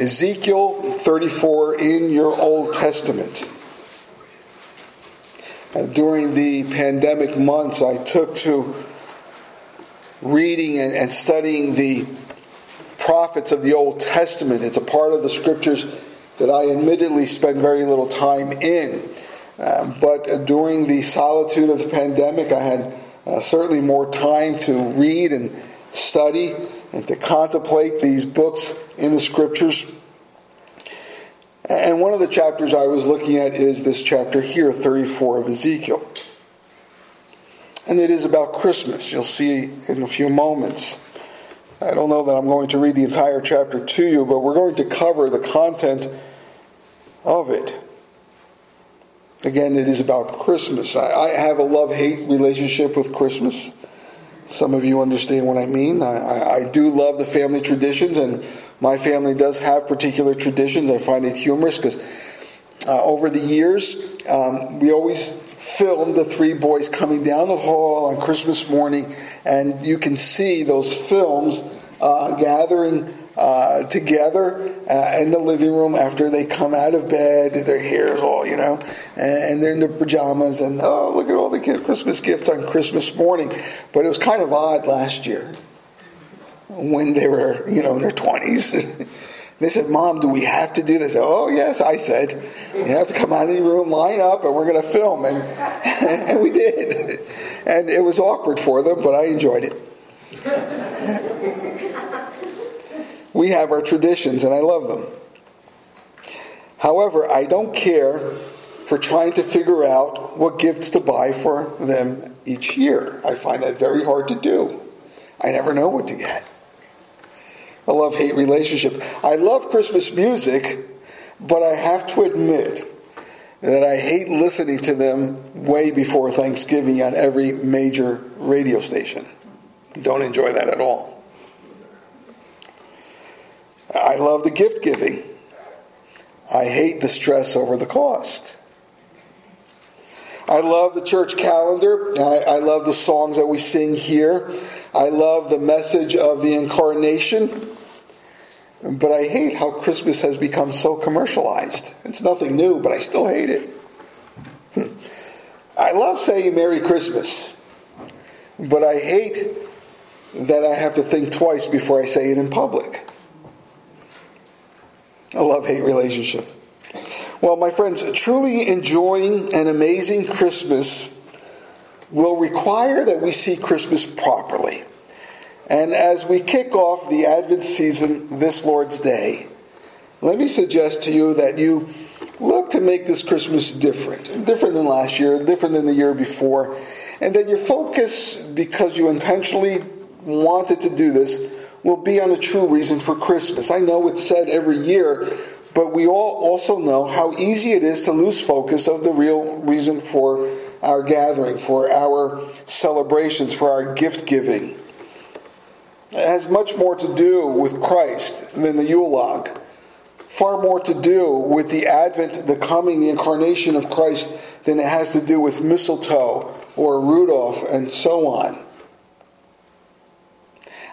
Ezekiel 34 in your Old Testament. Uh, during the pandemic months, I took to reading and, and studying the prophets of the Old Testament. It's a part of the scriptures that I admittedly spend very little time in. Um, but during the solitude of the pandemic, I had uh, certainly more time to read and study and to contemplate these books in the scriptures. And one of the chapters I was looking at is this chapter here, 34 of Ezekiel. And it is about Christmas. You'll see in a few moments. I don't know that I'm going to read the entire chapter to you, but we're going to cover the content of it. Again, it is about Christmas. I, have a love hate relationship with Christmas. Some of you understand what I mean. I, I, do love the family traditions, and my family does have particular traditions. I find it humorous because uh, over the years, um, we always filmed the three boys coming down the hall on Christmas morning, and you can see those films uh, gathering uh, together uh, in the living room after they come out of bed. Their hair is all, you know, and, and they're in their pajamas. And oh, look at all the Christmas gifts on Christmas morning. But it was kind of odd last year when they were, you know, in their 20s. They said, Mom, do we have to do this? Oh, yes, I said. You have to come out of your room, line up, and we're going to film. And, and we did. And it was awkward for them, but I enjoyed it. We have our traditions, and I love them. However, I don't care for trying to figure out what gifts to buy for them each year. I find that very hard to do. I never know what to get. A love hate relationship. I love Christmas music, but I have to admit that I hate listening to them way before Thanksgiving on every major radio station. Don't enjoy that at all. I love the gift giving. I hate the stress over the cost. I love the church calendar. I, I, love the songs that we sing here. I love the message of the incarnation. But I hate how Christmas has become so commercialized. It's nothing new, but I still hate it. Hmm. I love saying Merry Christmas, but I hate that I have to think twice before I say it in public a love hate relationship. Well, my friends, truly enjoying an amazing Christmas will require that we see Christmas properly. And as we kick off the Advent season this Lord's Day, let me suggest to you that you look to make this Christmas different, different than last year, different than the year before, and that your focus, because you intentionally wanted to do this, will be on a true reason for Christmas. I know it's said every year, but we all also know how easy it is to lose focus of the real reason for our gathering, for our celebrations, for our gift giving. It has much more to do with Christ than the Yule log. Far more to do with the advent, the coming, the incarnation of Christ than it has to do with mistletoe or Rudolph and so on.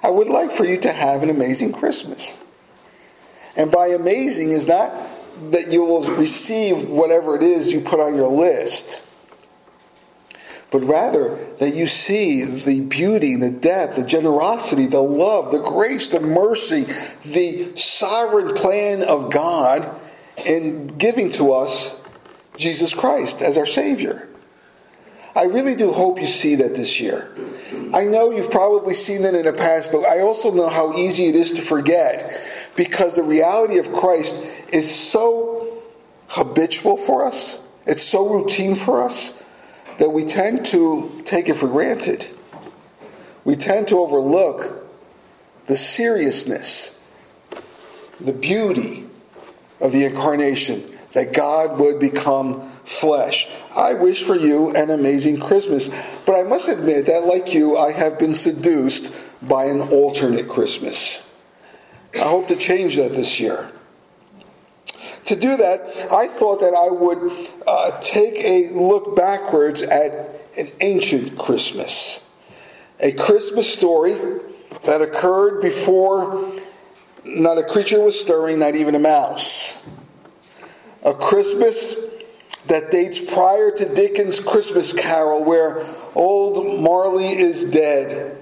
I would like for you to have an amazing Christmas. And by amazing is not that you will receive whatever it is you put on your list, but rather that you see the beauty, the depth, the generosity, the love, the grace, the mercy, the sovereign plan of God in giving to us Jesus Christ as our Savior. I really do hope you see that this year. I know you've probably seen that in the past, but I also know how easy it is to forget because the reality of Christ is so habitual for us, it's so routine for us that we tend to take it for granted. We tend to overlook the seriousness, the beauty of the incarnation, that God would become flesh. I wish for you an amazing Christmas. But I must admit that, like you, I have been seduced by an alternate Christmas. I hope to change that this year. To do that, I thought that I would uh, take a look backwards at an ancient Christmas. A Christmas story that occurred before Not a creature was stirring, not even a mouse. A Christmas that dates prior to Dickens' Christmas Carol, where old Marley is dead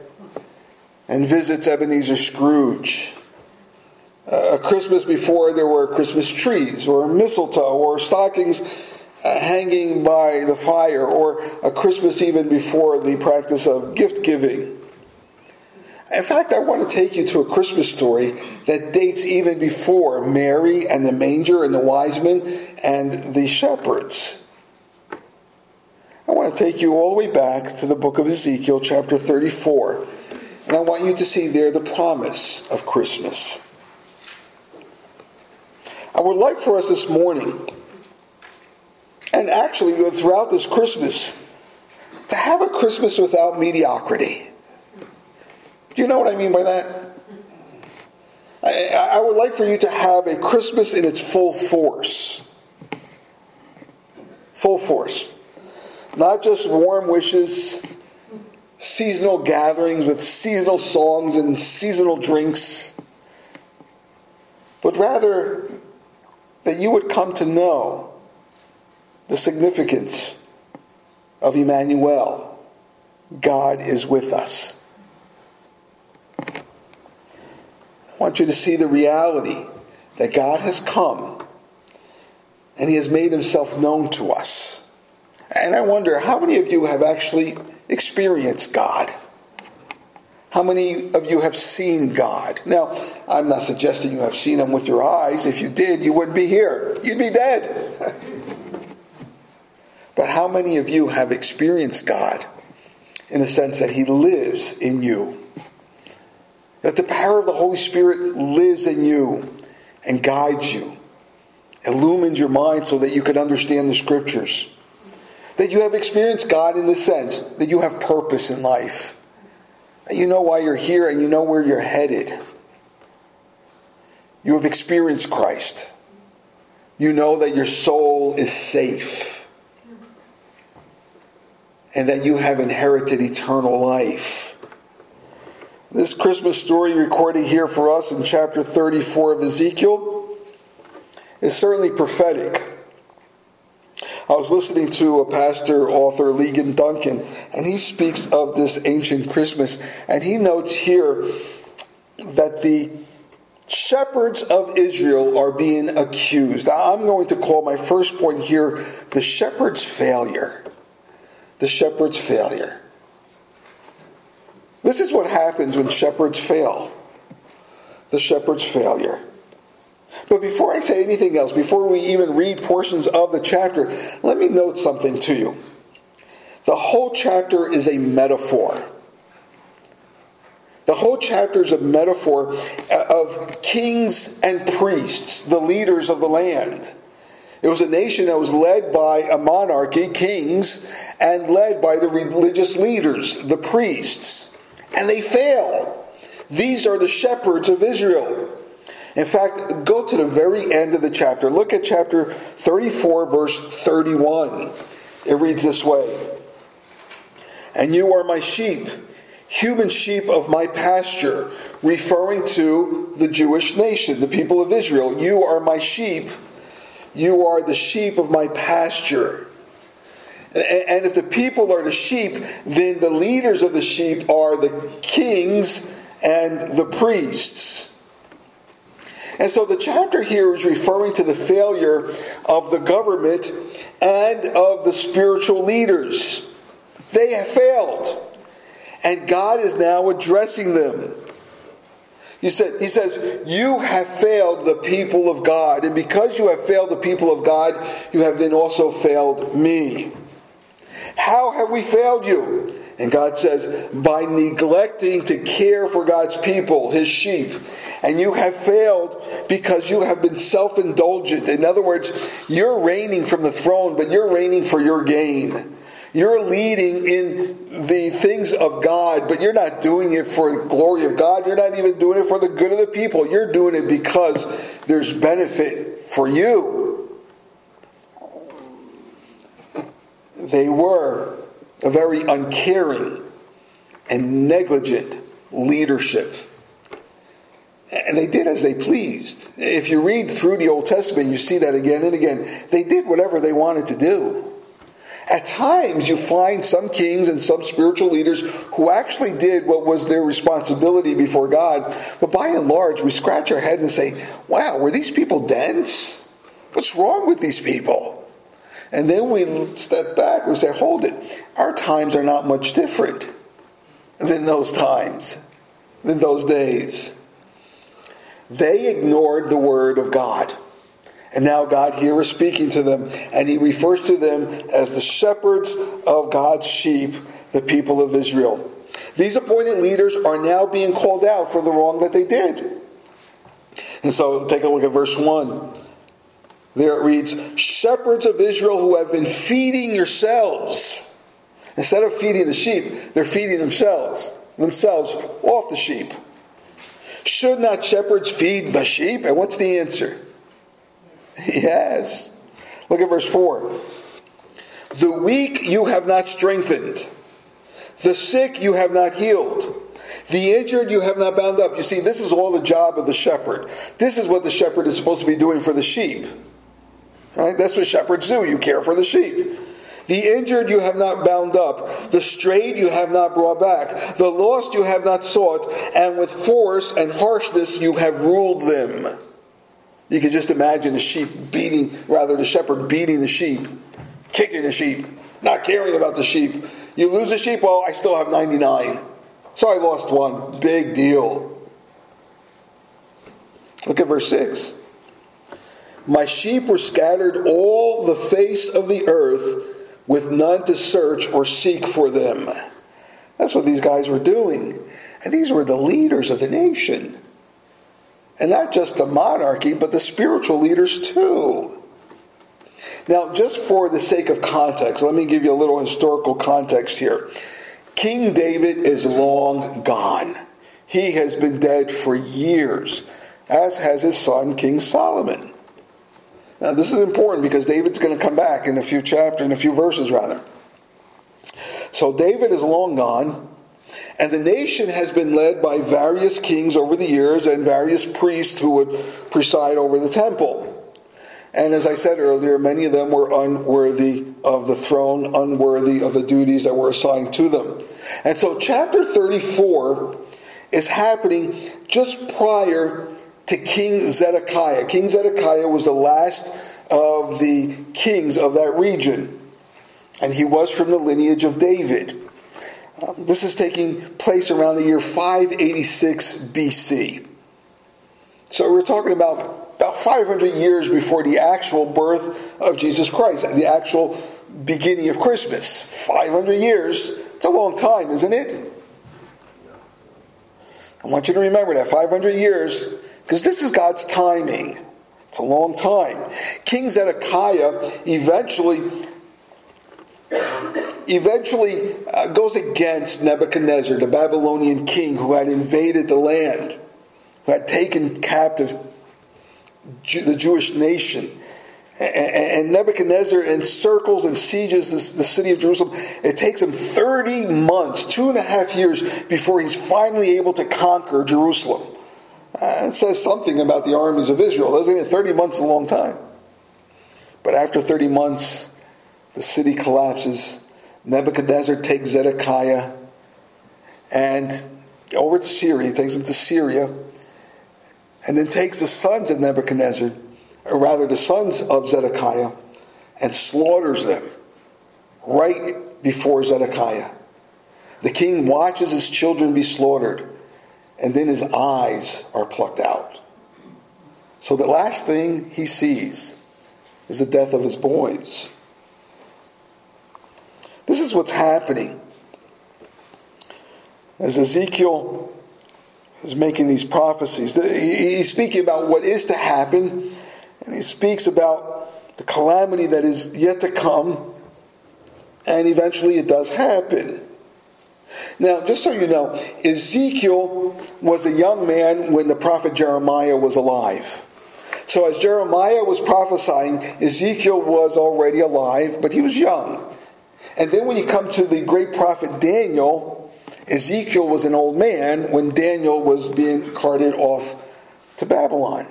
and visits Ebenezer Scrooge. A Christmas before there were Christmas trees or mistletoe or stockings uh, hanging by the fire, or a Christmas even before the practice of gift giving. In fact, I want to take you to a Christmas story that dates even before Mary and the manger and the wise men and the shepherds. I want to take you all the way back to the book of Ezekiel, chapter 34, and I want you to see there the promise of Christmas. I would like for us this morning, and actually throughout this Christmas, to have a Christmas without mediocrity. Do you know what I mean by that? I, I would like for you to have a Christmas in its full force. Full force. Not just warm wishes, seasonal gatherings with seasonal songs and seasonal drinks, but rather that you would come to know the significance of Emmanuel. God is with us. I want you to see the reality that God has come and He has made Himself known to us. And I wonder how many of you have actually experienced God? How many of you have seen God? Now, I'm not suggesting you have seen Him with your eyes. If you did, you wouldn't be here, you'd be dead. but how many of you have experienced God in the sense that He lives in you? That the power of the Holy Spirit lives in you and guides you, illumines your mind so that you can understand the scriptures. That you have experienced God in the sense that you have purpose in life. You know why you're here and you know where you're headed. You have experienced Christ. You know that your soul is safe. And that you have inherited eternal life. This Christmas story recorded here for us in chapter 34 of Ezekiel is certainly prophetic. I was listening to a pastor, author, Ligon Duncan, and he speaks of this ancient Christmas, and he notes here that the shepherds of Israel are being accused. I'm going to call my first point here the shepherd's failure. The shepherd's failure. This is what happens when shepherds fail the shepherd's failure. But before I say anything else, before we even read portions of the chapter, let me note something to you. The whole chapter is a metaphor. The whole chapter is a metaphor uh, of kings and priests, the leaders of the land. It was a nation that was led by a monarchy, kings, and led by the religious leaders, the priests and they fail. These are the shepherds of Israel. In fact, go to the very end of the chapter. Look at chapter 34, verse 31. It reads this way And you are my sheep, human sheep of my pasture, referring to the Jewish nation, the people of Israel. You are my sheep. You are the sheep of my pasture. And if the people are the sheep, then the leaders of the sheep are the kings and the priests. And so the chapter here is referring to the failure of the government and of the spiritual leaders. They have failed. And God is now addressing them. He, said, he says, You have failed the people of God. And because you have failed the people of God, you have then also failed me. How have we failed you? And God says, by neglecting to care for God's people, his sheep. And you have failed because you have been self indulgent. In other words, you're reigning from the throne, but you're reigning for your gain. You're leading in the things of God, but you're not doing it for the glory of God. You're not even doing it for the good of the people. You're doing it because there's benefit for you. They were a very uncaring and negligent leadership. And they did as they pleased. If you read through the Old Testament, you see that again and again. They did whatever they wanted to do. At times, you find some kings and some spiritual leaders who actually did what was their responsibility before God. But by and large, we scratch our heads and say, wow, were these people dense? What's wrong with these people? And then we step back and say, hold it. Our times are not much different than those times, than those days. They ignored the word of God. And now God here is speaking to them, and he refers to them as the shepherds of God's sheep, the people of Israel. These appointed leaders are now being called out for the wrong that they did. And so take a look at verse 1. There it reads, Shepherds of Israel who have been feeding yourselves. Instead of feeding the sheep, they're feeding themselves, themselves off the sheep. Should not shepherds feed the sheep? And what's the answer? Yes. Look at verse 4. The weak you have not strengthened, the sick you have not healed. The injured you have not bound up. You see, this is all the job of the shepherd. This is what the shepherd is supposed to be doing for the sheep. Right? That's what shepherds do. You care for the sheep. The injured you have not bound up, the strayed you have not brought back, the lost you have not sought, and with force and harshness you have ruled them. You can just imagine the sheep beating, rather, the shepherd beating the sheep, kicking the sheep, not caring about the sheep. You lose a sheep, well, I still have 99. So I lost one. Big deal. Look at verse 6. My sheep were scattered all the face of the earth with none to search or seek for them. That's what these guys were doing. And these were the leaders of the nation. And not just the monarchy, but the spiritual leaders too. Now, just for the sake of context, let me give you a little historical context here. King David is long gone. He has been dead for years, as has his son, King Solomon. Now, this is important because David's going to come back in a few chapters, in a few verses, rather. So, David is long gone, and the nation has been led by various kings over the years and various priests who would preside over the temple. And as I said earlier, many of them were unworthy of the throne, unworthy of the duties that were assigned to them. And so, chapter 34 is happening just prior to King Zedekiah. King Zedekiah was the last of the kings of that region, and he was from the lineage of David. Um, this is taking place around the year 586 BC. So we're talking about about 500 years before the actual birth of Jesus Christ, the actual beginning of Christmas. 500 years. It's a long time, isn't it? I want you to remember that 500 years because this is God's timing. It's a long time. King Zedekiah eventually eventually uh, goes against Nebuchadnezzar, the Babylonian king who had invaded the land, who had taken captive the Jewish nation. And Nebuchadnezzar encircles and sieges the city of Jerusalem. It takes him 30 months, two and a half years, before he's finally able to conquer Jerusalem. Uh, it says something about the armies of Israel, doesn't it? 30 months is a long time. But after 30 months, the city collapses. Nebuchadnezzar takes Zedekiah and over to Syria. He takes him to Syria and then takes the sons of Nebuchadnezzar, or rather the sons of Zedekiah, and slaughters them right before Zedekiah. The king watches his children be slaughtered and then his eyes are plucked out. So the last thing he sees is the death of his boys. This is what's happening. As Ezekiel is making these prophecies, he's speaking about what is to happen, and he speaks about the calamity that is yet to come, and eventually it does happen. Now, just so you know, Ezekiel was a young man when the prophet Jeremiah was alive. So, as Jeremiah was prophesying, Ezekiel was already alive, but he was young. And then, when you come to the great prophet Daniel, Ezekiel was an old man when Daniel was being carted off to Babylon.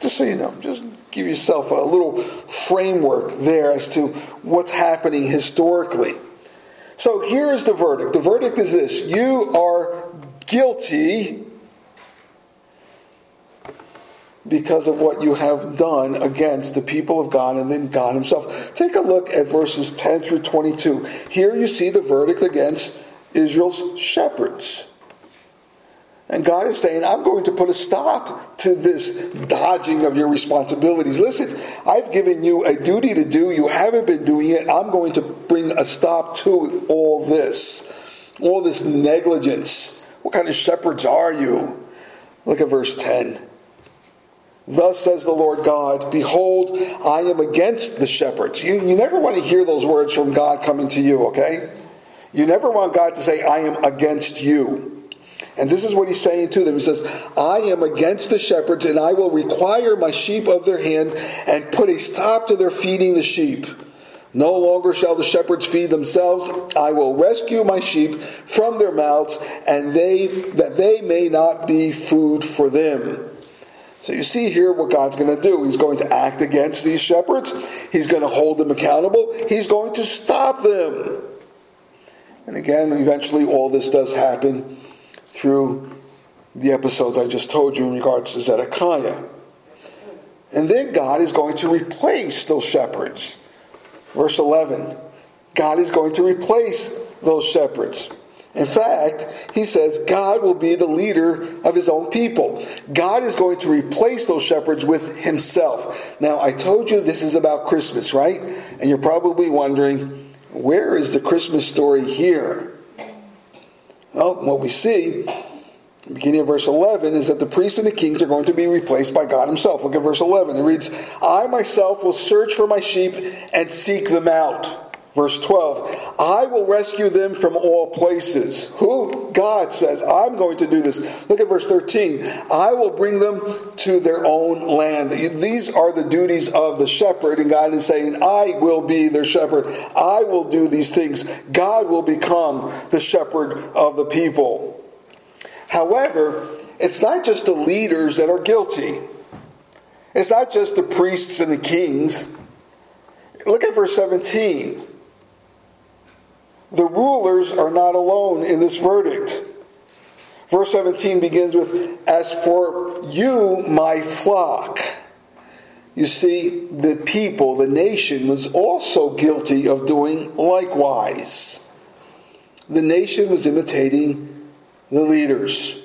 Just so you know, just give yourself a little framework there as to what's happening historically. So here is the verdict. The verdict is this you are guilty because of what you have done against the people of God and then God Himself. Take a look at verses 10 through 22. Here you see the verdict against Israel's shepherds. And God is saying, I'm going to put a stop to this dodging of your responsibilities. Listen, I've given you a duty to do. You haven't been doing it. I'm going to bring a stop to all this, all this negligence. What kind of shepherds are you? Look at verse 10. Thus says the Lord God, Behold, I am against the shepherds. You, you never want to hear those words from God coming to you, okay? You never want God to say, I am against you. And this is what he's saying to them. He says, I am against the shepherds, and I will require my sheep of their hand and put a stop to their feeding the sheep. No longer shall the shepherds feed themselves. I will rescue my sheep from their mouths, and they that they may not be food for them. So you see here what God's going to do. He's going to act against these shepherds. He's going to hold them accountable. He's going to stop them. And again, eventually all this does happen through the episodes I just told you in regards to Zedekiah. And then God is going to replace those shepherds. Verse 11 God is going to replace those shepherds. In fact, he says God will be the leader of his own people. God is going to replace those shepherds with himself. Now, I told you this is about Christmas, right? And you're probably wondering, where is the Christmas story here? Well, what we see, beginning of verse 11, is that the priests and the kings are going to be replaced by God Himself. Look at verse 11. It reads, I myself will search for my sheep and seek them out. Verse 12, I will rescue them from all places. Who? God says, I'm going to do this. Look at verse 13. I will bring them to their own land. These are the duties of the shepherd, and God is saying, I will be their shepherd. I will do these things. God will become the shepherd of the people. However, it's not just the leaders that are guilty, it's not just the priests and the kings. Look at verse 17. The rulers are not alone in this verdict. Verse 17 begins with, As for you, my flock. You see, the people, the nation, was also guilty of doing likewise. The nation was imitating the leaders.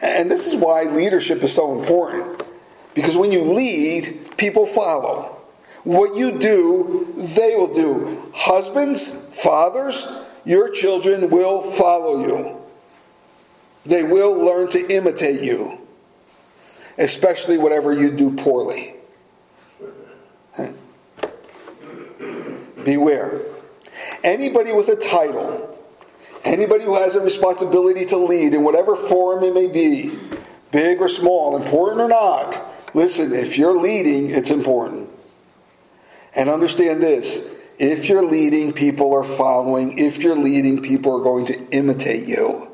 And this is why leadership is so important. Because when you lead, people follow. What you do, they will do. Husbands, fathers, your children will follow you. They will learn to imitate you, especially whatever you do poorly. Beware. Anybody with a title, anybody who has a responsibility to lead in whatever form it may be, big or small, important or not, listen, if you're leading, it's important. And understand this if you're leading, people are following. If you're leading, people are going to imitate you.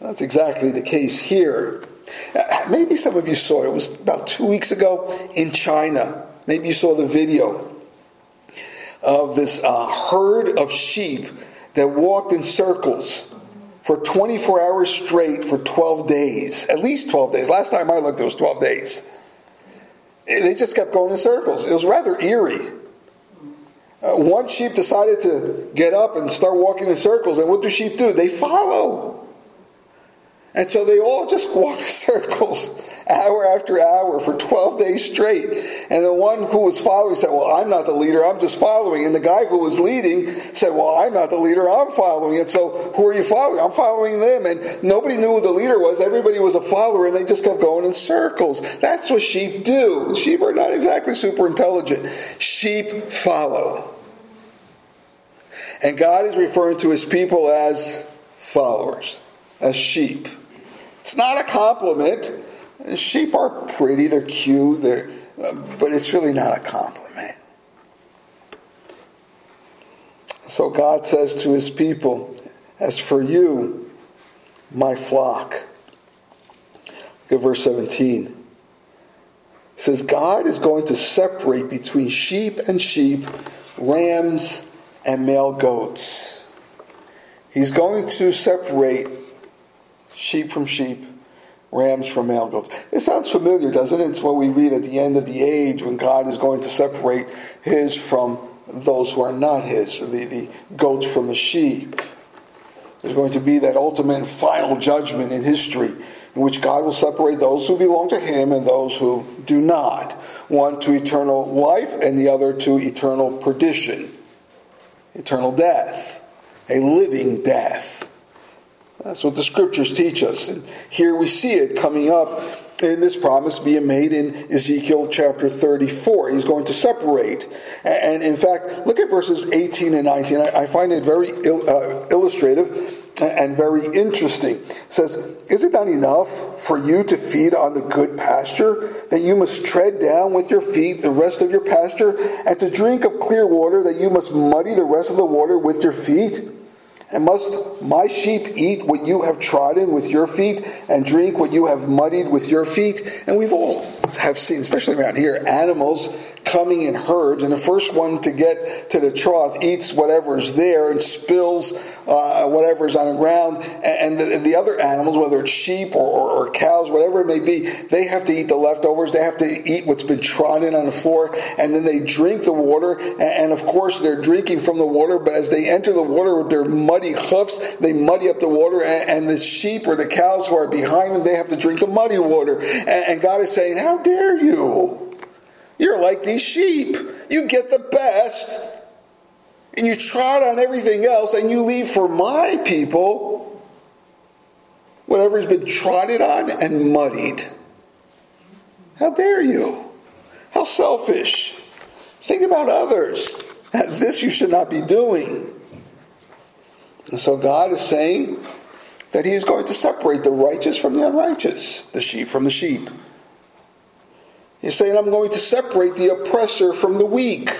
That's exactly the case here. Maybe some of you saw it. It was about two weeks ago in China. Maybe you saw the video of this uh, herd of sheep that walked in circles for 24 hours straight for 12 days. At least 12 days. Last time I looked, it was 12 days. They just kept going in circles. It was rather eerie. Uh, one sheep decided to get up and start walking in circles, and what do sheep do? They follow. And so they all just walked in circles hour after hour for 12 days straight. And the one who was following said, Well, I'm not the leader, I'm just following. And the guy who was leading said, Well, I'm not the leader, I'm following. And so who are you following? I'm following them. And nobody knew who the leader was. Everybody was a follower, and they just kept going in circles. That's what sheep do. Sheep are not exactly super intelligent, sheep follow. And God is referring to his people as followers, as sheep. It's not a compliment. Sheep are pretty, they're cute, they're, but it's really not a compliment. So God says to his people, As for you, my flock, Look at verse 17. It says, God is going to separate between sheep and sheep, rams and male goats. He's going to separate sheep from sheep, rams from male goats. It sounds familiar, doesn't it? It's what we read at the end of the age when God is going to separate his from those who are not his, the, the goats from the sheep. There's going to be that ultimate and final judgment in history in which God will separate those who belong to him and those who do not. One to eternal life and the other to eternal perdition, eternal death, a living death. That's what the scriptures teach us. And here we see it coming up in this promise being made in Ezekiel chapter 34. He's going to separate. And in fact, look at verses 18 and 19. I find it very uh, illustrative and very interesting. It says, Is it not enough for you to feed on the good pasture, that you must tread down with your feet the rest of your pasture, and to drink of clear water, that you must muddy the rest of the water with your feet? And must my sheep eat what you have trodden with your feet and drink what you have muddied with your feet? And we've all have seen, especially around here, animals coming in herds, and the first one to get to the trough eats whatever's there and spills uh, whatever's on the ground. And the, the, other animals, whether it's sheep or, or, or, cows, whatever it may be, they have to eat the leftovers. They have to eat what's been trodden on the floor, and then they drink the water. And, and of course, they're drinking from the water, but as they enter the water with their muddy hoofs, they muddy up the water, and, and the sheep or the cows who are behind them, they have to drink the muddy water. And, and God is saying, How dare you? You're like these sheep. You get the best, and you trot on everything else, and you leave for my people whatever's been trotted on and muddied. How dare you? How selfish. Think about others. This you should not be doing. And so God is saying that He is going to separate the righteous from the unrighteous, the sheep from the sheep. He's saying, I'm going to separate the oppressor from the weak.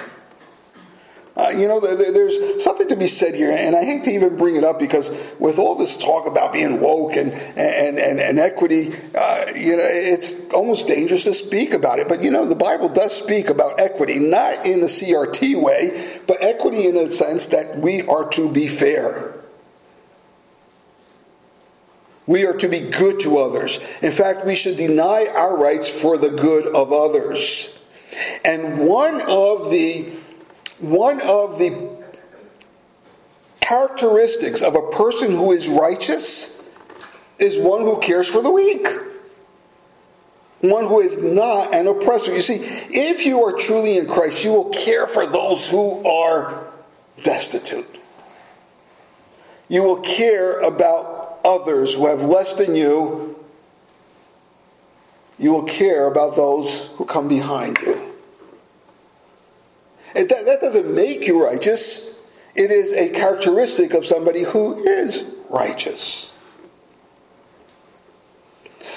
Uh, you know, there, there's something to be said here, and I hate to even bring it up because with all this talk about being woke and and and, and equity, uh, you know, it's almost dangerous to speak about it. But you know, the Bible does speak about equity, not in the CRT way, but equity in the sense that we are to be fair. We are to be good to others. In fact, we should deny our rights for the good of others. And one of the one of the characteristics of a person who is righteous is one who cares for the weak. One who is not an oppressor. You see, if you are truly in Christ, you will care for those who are destitute. You will care about others who have less than you, you will care about those who come behind you. And that, that doesn't make you righteous. It is a characteristic of somebody who is righteous.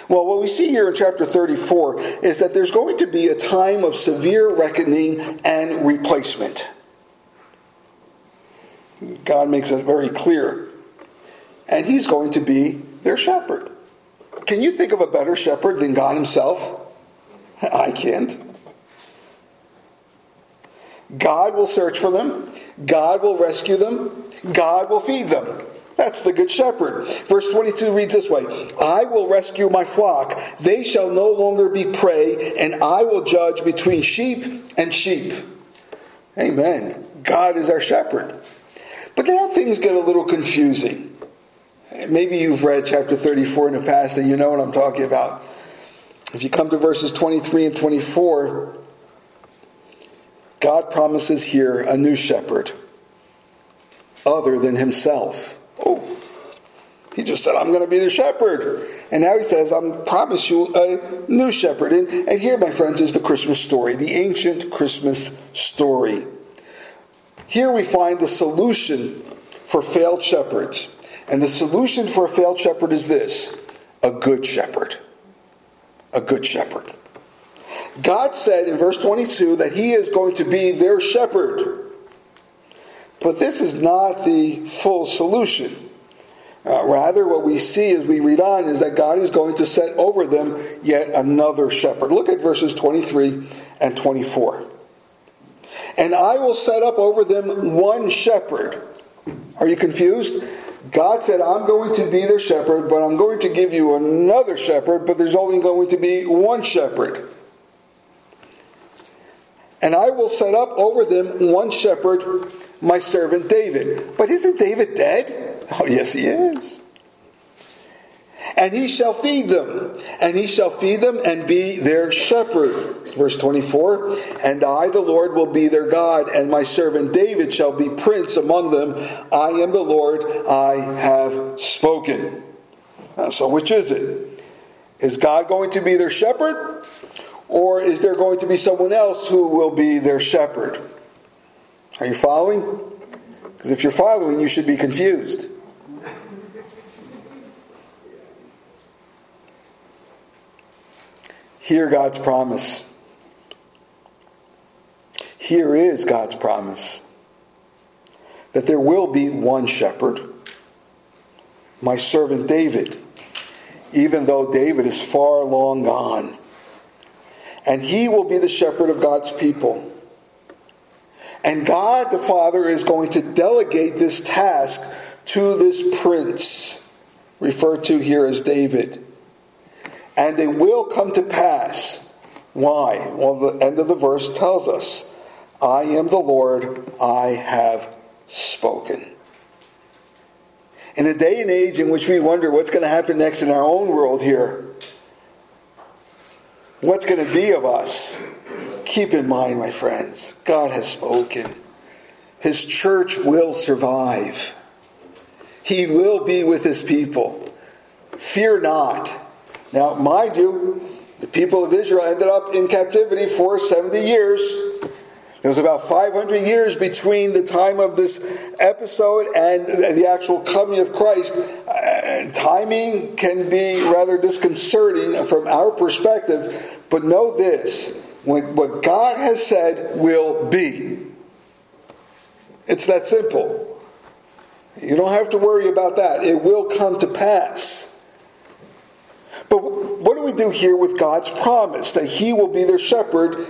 Well, what we see here in chapter 34 is that there's going to be a time of severe reckoning and replacement. God makes it very clear and he's going to be their shepherd. Can you think of a better shepherd than God himself? I can't. God will search for them, God will rescue them, God will feed them. That's the good shepherd. Verse 22 reads this way I will rescue my flock. They shall no longer be prey, and I will judge between sheep and sheep. Amen. God is our shepherd. But now things get a little confusing. Maybe you've read chapter 34 in the past and you know what I'm talking about. If you come to verses 23 and 24, God promises here a new shepherd other than himself. Oh, he just said, I'm going to be the shepherd. And now he says, I promise you a new shepherd. And, and here, my friends, is the Christmas story, the ancient Christmas story. Here we find the solution for failed shepherds. And the solution for a failed shepherd is this a good shepherd. A good shepherd. God said in verse 22 that he is going to be their shepherd. But this is not the full solution. Uh, rather, what we see as we read on is that God is going to set over them yet another shepherd. Look at verses 23 and 24. And I will set up over them one shepherd. Are you confused? God said, I'm going to be their shepherd, but I'm going to give you another shepherd, but there's only going to be one shepherd. And I will set up over them one shepherd, my servant David. But isn't David dead? Oh, yes, he is. And he shall feed them, and he shall feed them and be their shepherd. Verse 24 And I, the Lord, will be their God, and my servant David shall be prince among them. I am the Lord, I have spoken. So, which is it? Is God going to be their shepherd, or is there going to be someone else who will be their shepherd? Are you following? Because if you're following, you should be confused. Hear God's promise. Here is God's promise that there will be one shepherd, my servant David, even though David is far long gone. And he will be the shepherd of God's people. And God the Father is going to delegate this task to this prince, referred to here as David. And it will come to pass. Why? Well, the end of the verse tells us I am the Lord, I have spoken. In a day and age in which we wonder what's going to happen next in our own world here, what's going to be of us, keep in mind, my friends, God has spoken. His church will survive. He will be with his people. Fear not. Now, mind you, the people of Israel ended up in captivity for 70 years. There was about 500 years between the time of this episode and the actual coming of Christ. Timing can be rather disconcerting from our perspective, but know this what God has said will be. It's that simple. You don't have to worry about that. It will come to pass. But what do we do here with God's promise that He will be their shepherd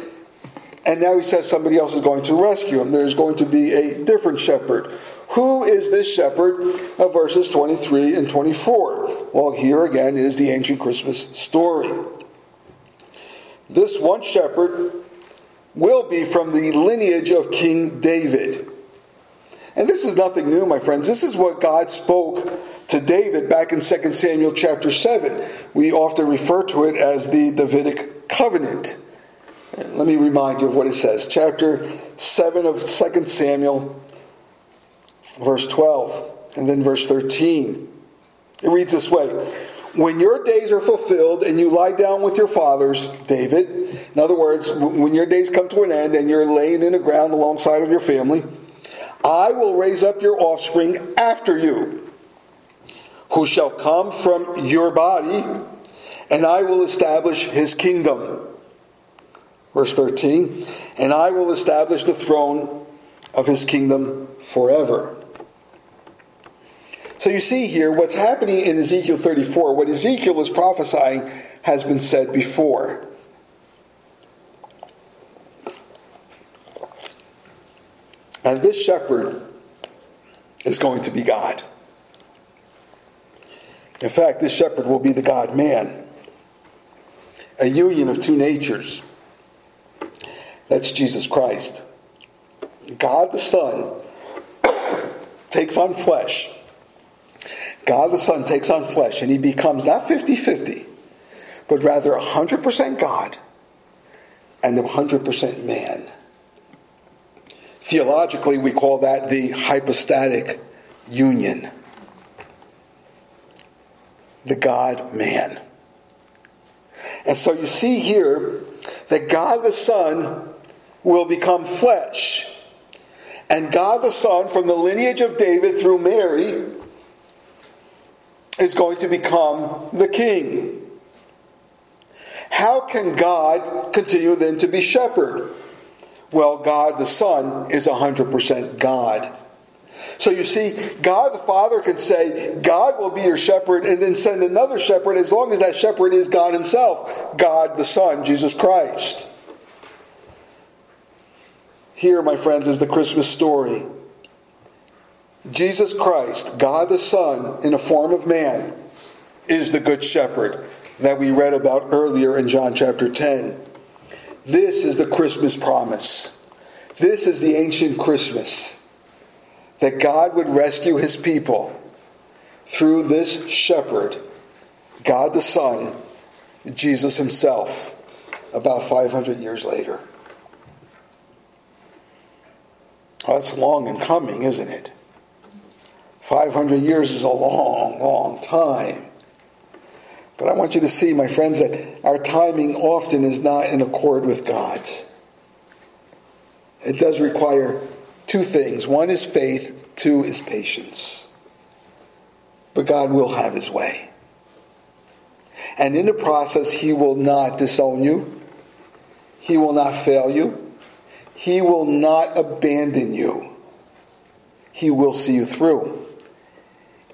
and now he says somebody else is going to rescue him. There's going to be a different shepherd. Who is this shepherd of verses 23 and 24? Well, here again is the ancient Christmas story. This one shepherd will be from the lineage of King David. And this is nothing new, my friends. This is what God spoke to David back in 2 Samuel chapter 7. We often refer to it as the Davidic covenant. Let me remind you of what it says. Chapter 7 of 2 Samuel, verse 12, and then verse 13. It reads this way When your days are fulfilled and you lie down with your fathers, David, in other words, when your days come to an end and you're laying in the ground alongside of your family, I will raise up your offspring after you, who shall come from your body, and I will establish his kingdom. Verse 13, and I will establish the throne of his kingdom forever. So you see here what's happening in Ezekiel 34, what Ezekiel is prophesying has been said before. And this shepherd is going to be God. In fact, this shepherd will be the God man, a union of two natures. That's Jesus Christ. God the Son takes on flesh. God the Son takes on flesh and he becomes not 50 50, but rather 100% God and 100% man. Theologically, we call that the hypostatic union. The God man. And so you see here that God the Son will become flesh. And God the Son, from the lineage of David through Mary, is going to become the king. How can God continue then to be shepherd? Well, God the Son is 100% God. So you see, God the Father could say, God will be your shepherd, and then send another shepherd as long as that shepherd is God Himself, God the Son, Jesus Christ. Here, my friends, is the Christmas story. Jesus Christ, God the Son, in the form of man, is the Good Shepherd that we read about earlier in John chapter 10. This is the Christmas promise. This is the ancient Christmas that God would rescue his people through this shepherd, God the Son, Jesus himself, about 500 years later. Well, that's long in coming, isn't it? 500 years is a long, long time. But I want you to see, my friends, that our timing often is not in accord with God's. It does require two things one is faith, two is patience. But God will have his way. And in the process, he will not disown you, he will not fail you, he will not abandon you. He will see you through,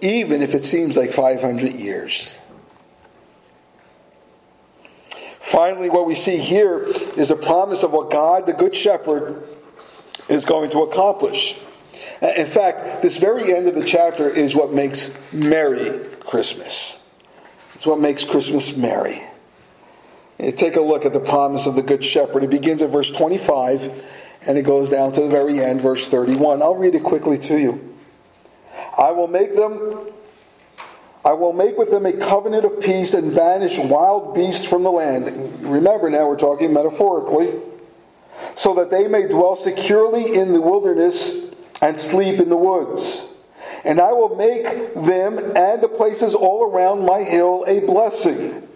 even if it seems like 500 years. Finally, what we see here is a promise of what God, the Good Shepherd, is going to accomplish. In fact, this very end of the chapter is what makes merry Christmas. It's what makes Christmas merry. Take a look at the promise of the Good Shepherd. It begins at verse 25 and it goes down to the very end, verse 31. I'll read it quickly to you. I will make them I will make with them a covenant of peace and banish wild beasts from the land. Remember now, we're talking metaphorically. So that they may dwell securely in the wilderness and sleep in the woods. And I will make them and the places all around my hill a blessing.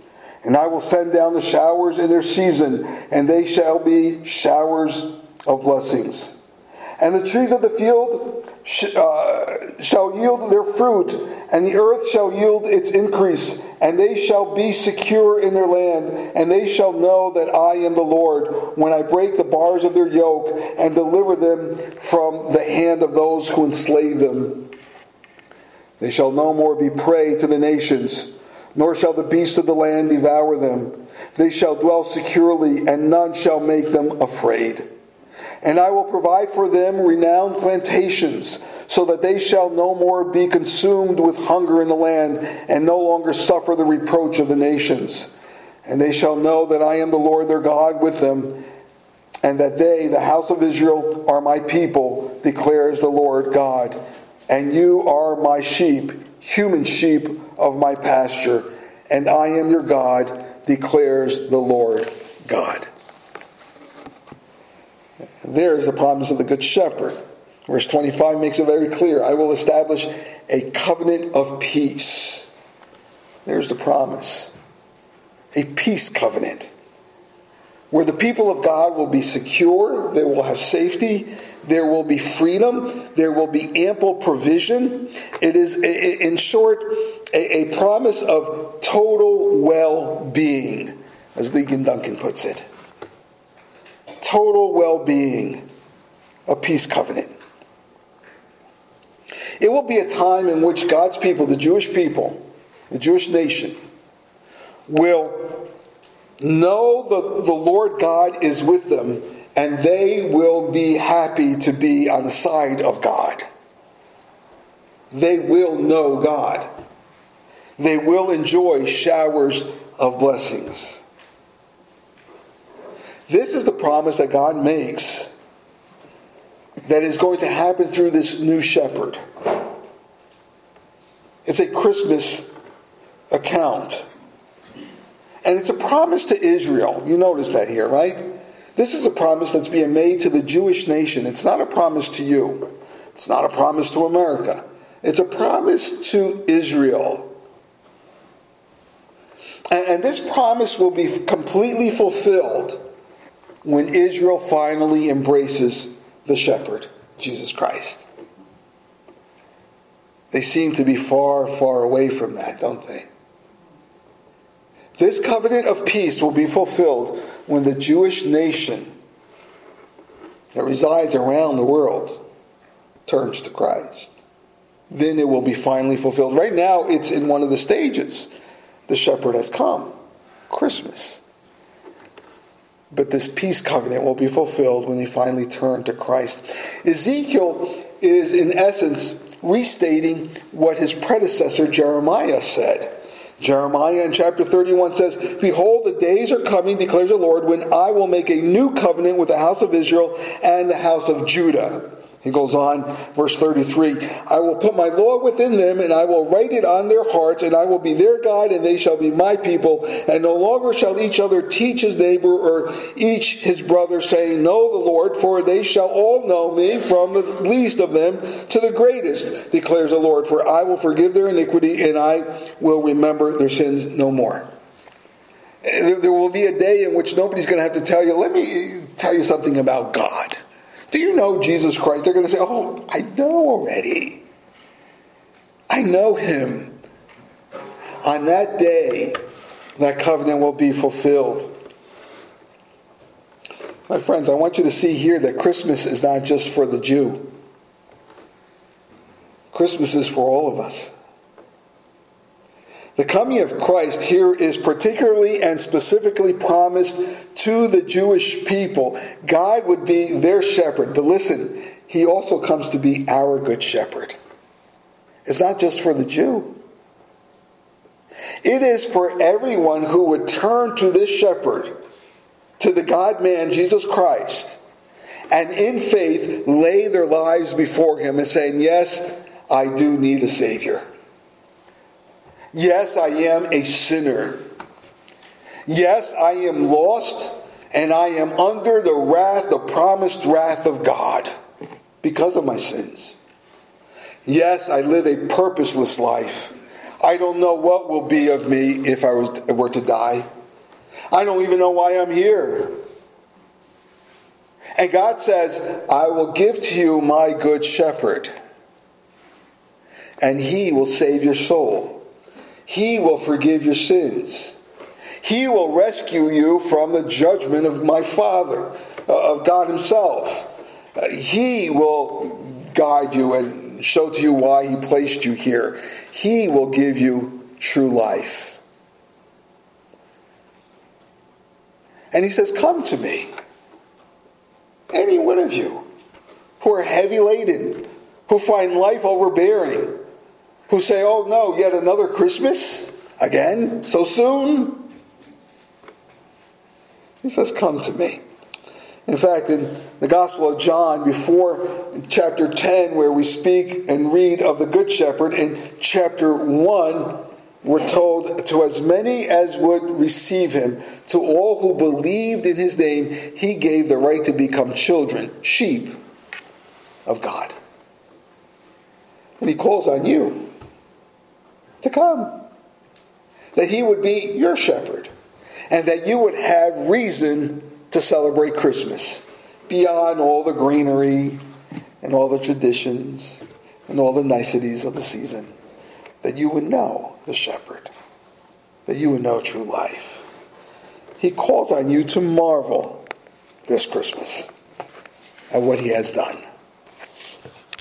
And I will send down the showers in their season, and they shall be showers of blessings. And the trees of the field sh- uh, shall yield their fruit, and the earth shall yield its increase, and they shall be secure in their land, and they shall know that I am the Lord when I break the bars of their yoke and deliver them from the hand of those who enslave them. They shall no more be prey to the nations, nor shall the beasts of the land devour them. They shall dwell securely, and none shall make them afraid. And I will provide for them renowned plantations, so that they shall no more be consumed with hunger in the land, and no longer suffer the reproach of the nations. And they shall know that I am the Lord their God with them, and that they, the house of Israel, are my people, declares the Lord God. And you are my sheep, human sheep of my pasture, and I am your God, declares the Lord God. There's the promise of the Good Shepherd. Verse 25 makes it very clear I will establish a covenant of peace. There's the promise. A peace covenant. Where the people of God will be secure, they will have safety, there will be freedom, there will be ample provision. It is, in short, a, promise of total well being, as Ligon Duncan puts it total well being, a peace covenant. It will be a time in which God's people, the Jewish people, the Jewish nation, will know that the Lord God is with them and they will be happy to be on the side of God. They will know God. They will enjoy showers of blessings. This is the promise that God makes that is going to happen through this new shepherd. It's a Christmas account. And it's a promise to Israel. You notice that here, right? This is a promise that's being made to the Jewish nation. It's not a promise to you, it's not a promise to America. It's a promise to Israel. And, and this promise will be completely fulfilled when Israel finally embraces the shepherd, Jesus Christ. They seem to be far, far away from that, don't they? This covenant of peace will be fulfilled when the Jewish nation that resides around the world turns to Christ. then it will be finally fulfilled. Right now, it's in one of the stages. The shepherd has come, Christmas. But this peace covenant will be fulfilled when they finally turn to Christ. Ezekiel is, in essence, restating what his predecessor Jeremiah said. Jeremiah in chapter 31 says, Behold, the days are coming, declares the Lord, when I will make a new covenant with the house of Israel and the house of Judah he goes on, verse 33 I will put my law within them, and I will write it on their hearts, and I will be their God, and they shall be my people. And no longer shall each other teach his neighbor or each his brother, saying, Know the Lord, for they shall all know me, from the least of them to the greatest, declares the Lord. For I will forgive their iniquity, and I will remember their sins no more. There will be a day in which nobody's going to have to tell you, let me tell you something about God. Do you know Jesus Christ? They're going to say, Oh, I know already. I know him. On that day, that covenant will be fulfilled. My friends, I want you to see here that Christmas is not just for the Jew. Christmas is for all of us. The coming of Christ here is particularly and specifically promised to the Jewish people. God would be their shepherd. But listen, he also comes to be our good shepherd. It's not just for the Jew. It is for everyone who would turn to this shepherd, to the God man, Jesus Christ, and in faith lay their lives before him and saying, Yes, I do need a Savior. Yes, I am a sinner. Yes, I am lost and I am under the wrath, the promised wrath of God because of my sins. Yes, I live a purposeless life. I don't know what will be of me if I were to die. I don't even know why I'm here. And God says, I will give to you my good shepherd, and he will save your soul. He will forgive your sins. He will rescue you from the judgment of my Father, uh, of God Himself. Uh, he will guide you and show to you why He placed you here. He will give you true life. And He says, Come to me. Any one of you who are heavy laden, who find life overbearing who say, oh no, yet another Christmas? Again? So soon? He says, come to me. In fact, in the Gospel of John, before chapter 10, where we speak and read of the Good Shepherd, in chapter 1, we're told, To as many as would receive him, to all who believed in his name, he gave the right to become children, sheep of God. And he calls on you to come. That he would be your shepherd. And that you would have reason to celebrate Christmas beyond all the greenery and all the traditions and all the niceties of the season. That you would know the shepherd. That you would know true life. He calls on you to marvel this Christmas at what he has done.